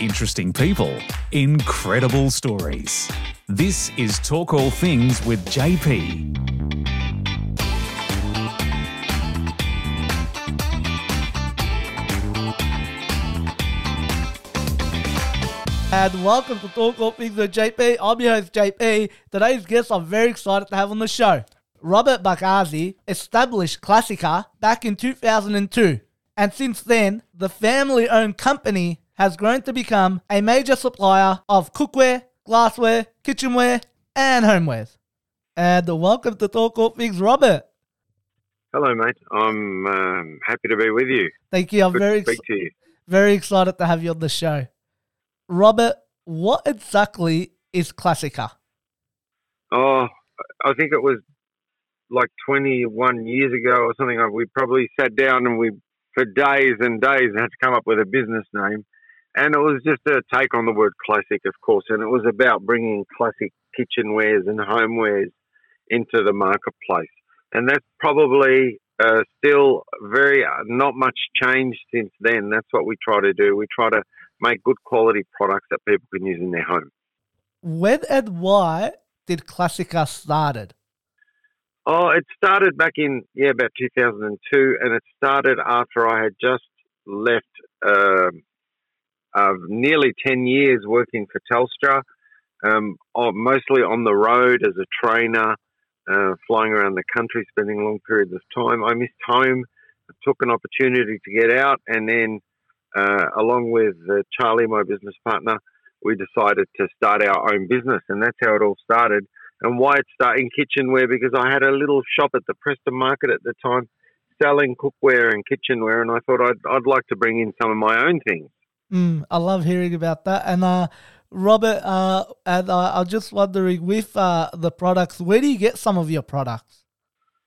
interesting people, incredible stories. This is Talk All Things with JP. And welcome to Talk All Things with JP. I'm your host, JP. Today's guest I'm very excited to have on the show. Robert Bekhazi established Classica back in 2002. And since then, the family owned company has grown to become a major supplier of cookware, glassware, kitchenware, and homewares. And welcome to Talk All Things, Robert. Hello, mate. I'm um, happy to be with you. Thank you. I'm Good very, to speak to you. very excited to have you on the show. Robert, what exactly is Classica? Oh, I think it was like 21 years ago or something. We probably sat down and we, for days and days, had to come up with a business name. And it was just a take on the word classic, of course. And it was about bringing classic kitchenwares and homewares into the marketplace. And that's probably uh, still very uh, not much changed since then. That's what we try to do. We try to make good quality products that people can use in their home. When and why did Classica started? Oh, it started back in yeah about 2002, and it started after I had just left uh, uh, nearly 10 years working for Telstra, um, mostly on the road as a trainer, uh, flying around the country, spending long periods of time. I missed home. I took an opportunity to get out, and then uh, along with uh, Charlie, my business partner, we decided to start our own business, and that's how it all started. And why it started in kitchenware because I had a little shop at the Preston Market at the time, selling cookware and kitchenware, and I thought I'd I'd like to bring in some of my own things. Mm, I love hearing about that. And uh, Robert, uh, and uh, I'm just wondering with uh, the products, where do you get some of your products?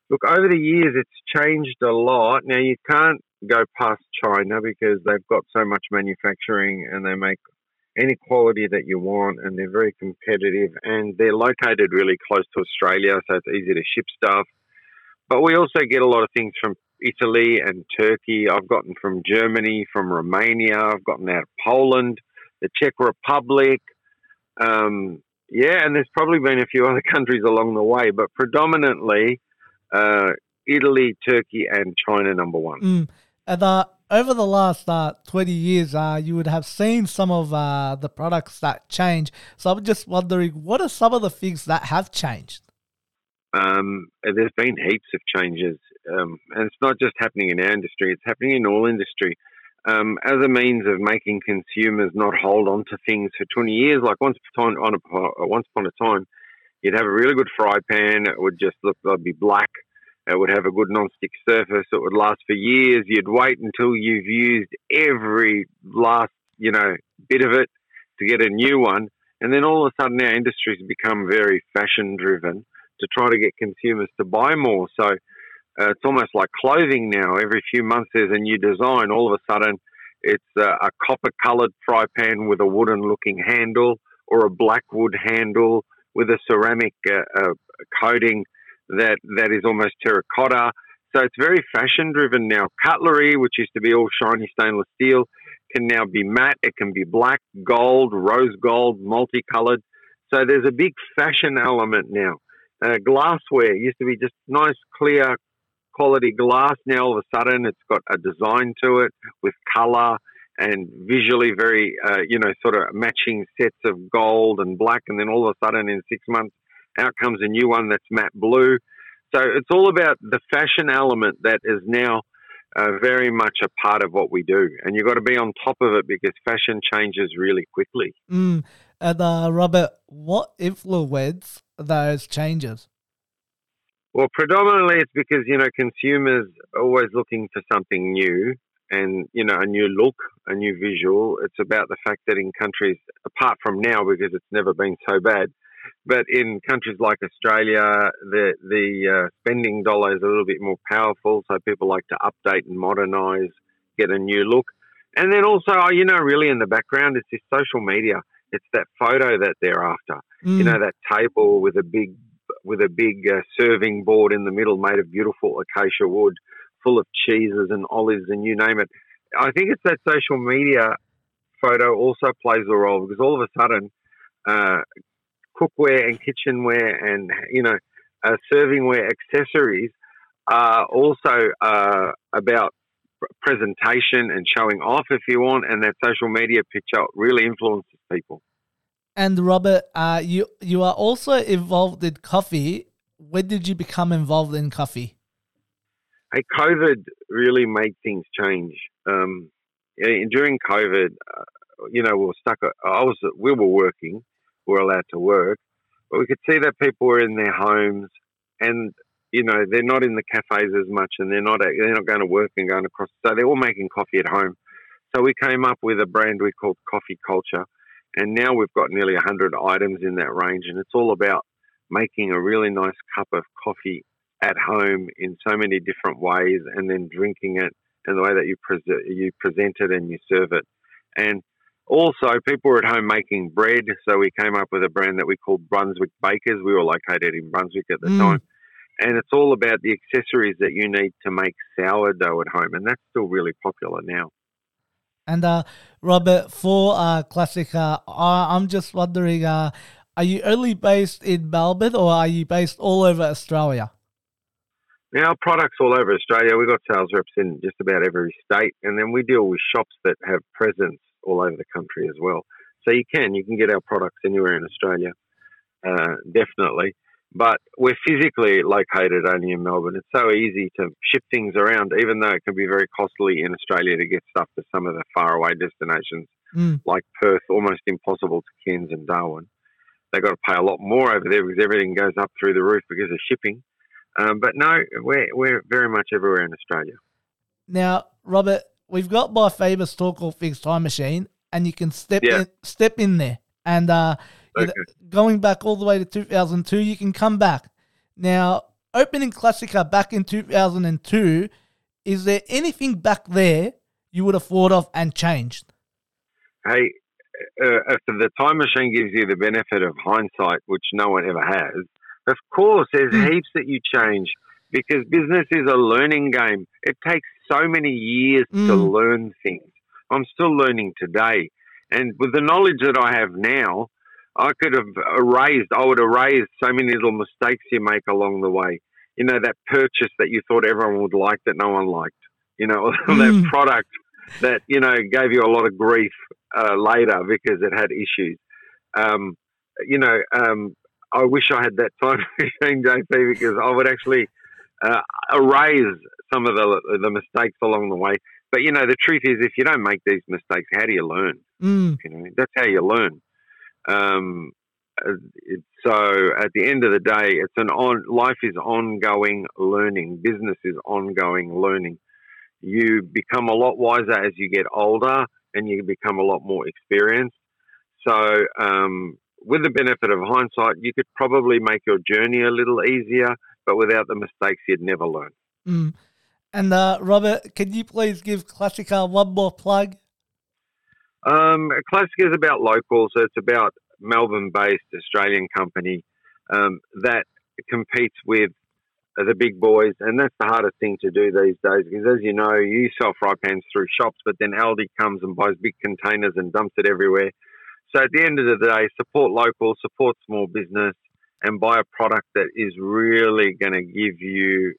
Look, over the years, it's changed a lot. Now you can't go past China because they've got so much manufacturing and they make any quality that you want, and they're very competitive, and they're located really close to Australia, so it's easy to ship stuff. But we also get a lot of things from Italy and Turkey. I've gotten from Germany, from Romania. I've gotten out of Poland, the Czech Republic. Um, yeah, and there's probably been a few other countries along the way, but predominantly uh, Italy, Turkey, and China number one. Mm. And uh, over the last uh, 20 years, uh, you would have seen some of uh, the products that change. So I'm just wondering, what are some of the things that have changed? Um, there's been heaps of changes, um, and it's not just happening in our industry; it's happening in all industry. Um, as a means of making consumers not hold on to things for 20 years, like once upon, on a, once upon a time, you'd have a really good fry pan. It would just look, it'd be black. It would have a good non-stick surface. It would last for years. You'd wait until you've used every last, you know, bit of it to get a new one. And then all of a sudden our industry's become very fashion driven to try to get consumers to buy more. So uh, it's almost like clothing now. Every few months there's a new design. All of a sudden it's uh, a copper coloured fry pan with a wooden looking handle or a black wood handle with a ceramic uh, uh, coating that that is almost terracotta. So it's very fashion driven now. Cutlery, which used to be all shiny stainless steel, can now be matte. It can be black, gold, rose gold, multicolored. So there's a big fashion element now. Uh, glassware used to be just nice, clear, quality glass. Now all of a sudden it's got a design to it with color and visually very, uh, you know, sort of matching sets of gold and black. And then all of a sudden in six months, out comes a new one that's matte blue. So it's all about the fashion element that is now uh, very much a part of what we do. And you've got to be on top of it because fashion changes really quickly. Mm. And uh, Robert, what influenced those changes? Well, predominantly it's because, you know, consumers are always looking for something new and, you know, a new look, a new visual. It's about the fact that in countries, apart from now because it's never been so bad, but in countries like Australia, the the uh, spending dollar is a little bit more powerful, so people like to update and modernise, get a new look, and then also, oh, you know, really in the background, it's this social media. It's that photo that they're after. Mm. You know, that table with a big with a big uh, serving board in the middle, made of beautiful acacia wood, full of cheeses and olives and you name it. I think it's that social media photo also plays a role because all of a sudden, uh, cookware and kitchenware and you know uh, servingware accessories are also uh, about presentation and showing off if you want, and that social media picture really influences people. And Robert, uh, you you are also involved in coffee. When did you become involved in coffee? Hey, COVID really made things change. Um, during COVID, uh, you know, we were stuck. I was, we were working, we were allowed to work, but we could see that people were in their homes, and you know, they're not in the cafes as much, and they're not they're not going to work and going across. So they're all making coffee at home. So we came up with a brand we called Coffee Culture, and now we've got nearly 100 items in that range, and it's all about making a really nice cup of coffee at home in so many different ways, and then drinking it in the way that you, pre- you present it and you serve it. And also, people were at home making bread, so we came up with a brand that we called Brunswick Bakers. We were located in Brunswick at the mm. time. And it's all about the accessories that you need to make sourdough at home, and that's still really popular now. And uh, Robert, for uh, Classica, uh, I'm just wondering, uh, are you only based in Melbourne or are you based all over Australia? Our products all over Australia. We've got sales reps in just about every state, and then we deal with shops that have presence all over the country as well. So you can you can get our products anywhere in Australia, uh, definitely. But we're physically located only in Melbourne. It's so easy to ship things around, even though it can be very costly in Australia to get stuff to some of the faraway destinations mm. like Perth, almost impossible to Cairns and Darwin. They've got to pay a lot more over there because everything goes up through the roof because of shipping. Um, but no, we're, we're very much everywhere in Australia. Now, Robert, we've got my famous Talk All Things time machine, and you can step yeah. in, step in there. And uh, Okay. Going back all the way to 2002, you can come back. Now, opening Classica back in 2002, is there anything back there you would have thought of and changed? Hey, uh, if the time machine gives you the benefit of hindsight, which no one ever has, of course, there's mm. heaps that you change because business is a learning game. It takes so many years mm. to hmm. learn things. I'm still learning today. And with the knowledge that I have now, I could have erased, I would erase so many little mistakes you make along the way. You know, that purchase that you thought everyone would like that no one liked. You know, mm. that product that, you know, gave you a lot of grief uh, later because it had issues. Um, you know, um, I wish I had that time machine, JP, because I would actually uh, erase some of the, the mistakes along the way. But, you know, the truth is, if you don't make these mistakes, how do you learn? Mm. You know, that's how you learn. Um, so at the end of the day, it's an on life is ongoing learning. Business is ongoing learning. You become a lot wiser as you get older, and you become a lot more experienced. So, um, with the benefit of hindsight, you could probably make your journey a little easier, but without the mistakes, you'd never learn. Mm. And uh, Robert, can you please give Classica one more plug? Um, Classic is about locals. it's about Melbourne-based Australian company um, that competes with the big boys, and that's the hardest thing to do these days because, as you know, you sell fry pans through shops, but then Aldi comes and buys big containers and dumps it everywhere. So at the end of the day, support local, support small business, and buy a product that is really going to give you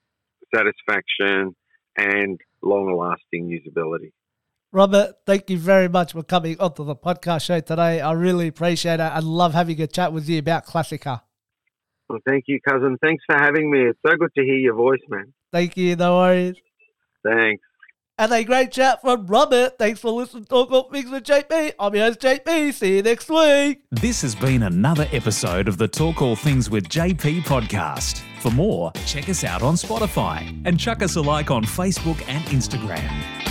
satisfaction and long-lasting usability. Robert, thank you very much for coming onto the podcast show today. I really appreciate it. I love having a chat with you about Classica. Well, thank you, cousin. Thanks for having me. It's so good to hear your voice, man. Thank you. No worries. Thanks. And a great chat from Robert. Thanks for listening to Talk All Things with JP. I'm your host, JP. See you next week. This has been another episode of the Talk All Things with JP podcast. For more, check us out on Spotify and chuck us a like on Facebook and Instagram.